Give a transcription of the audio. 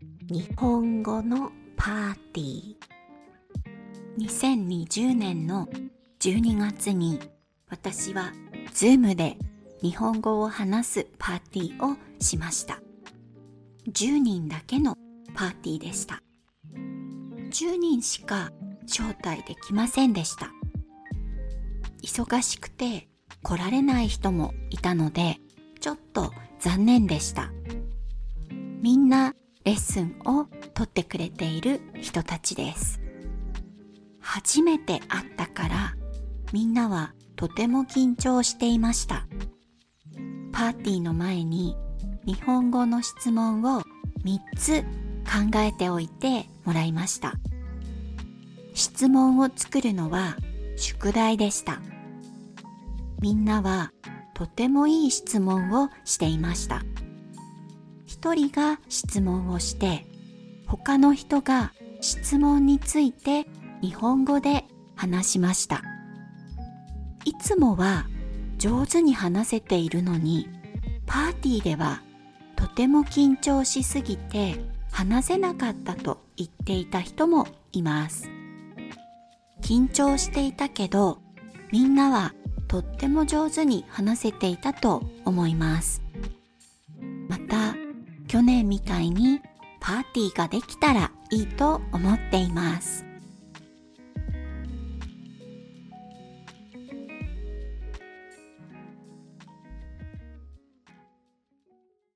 日本語のパーティー。2020年の12月に私は Zoom で日本語を話すパーティーをしました。10人だけのパーティーでした。10人しか招待できませんでした。忙しくて来られない人もいたのでちょっと残念でした。みんなレッスンを取ってくれている人たちです。初めて会ったからみんなはとても緊張していました。パーティーの前に日本語の質問を3つ考えておいてもらいました。質問を作るのは宿題でした。みんなはとてもいい質問をしていました。一人が質問をして他の人が質問について日本語で話しました。いつもは上手に話せているのにパーティーではとても緊張しすぎて話せなかったと言っていた人もいます。緊張していたけどみんなはとっても上手に話せていたと思います。みたいにパーティーができたらいいと思っています。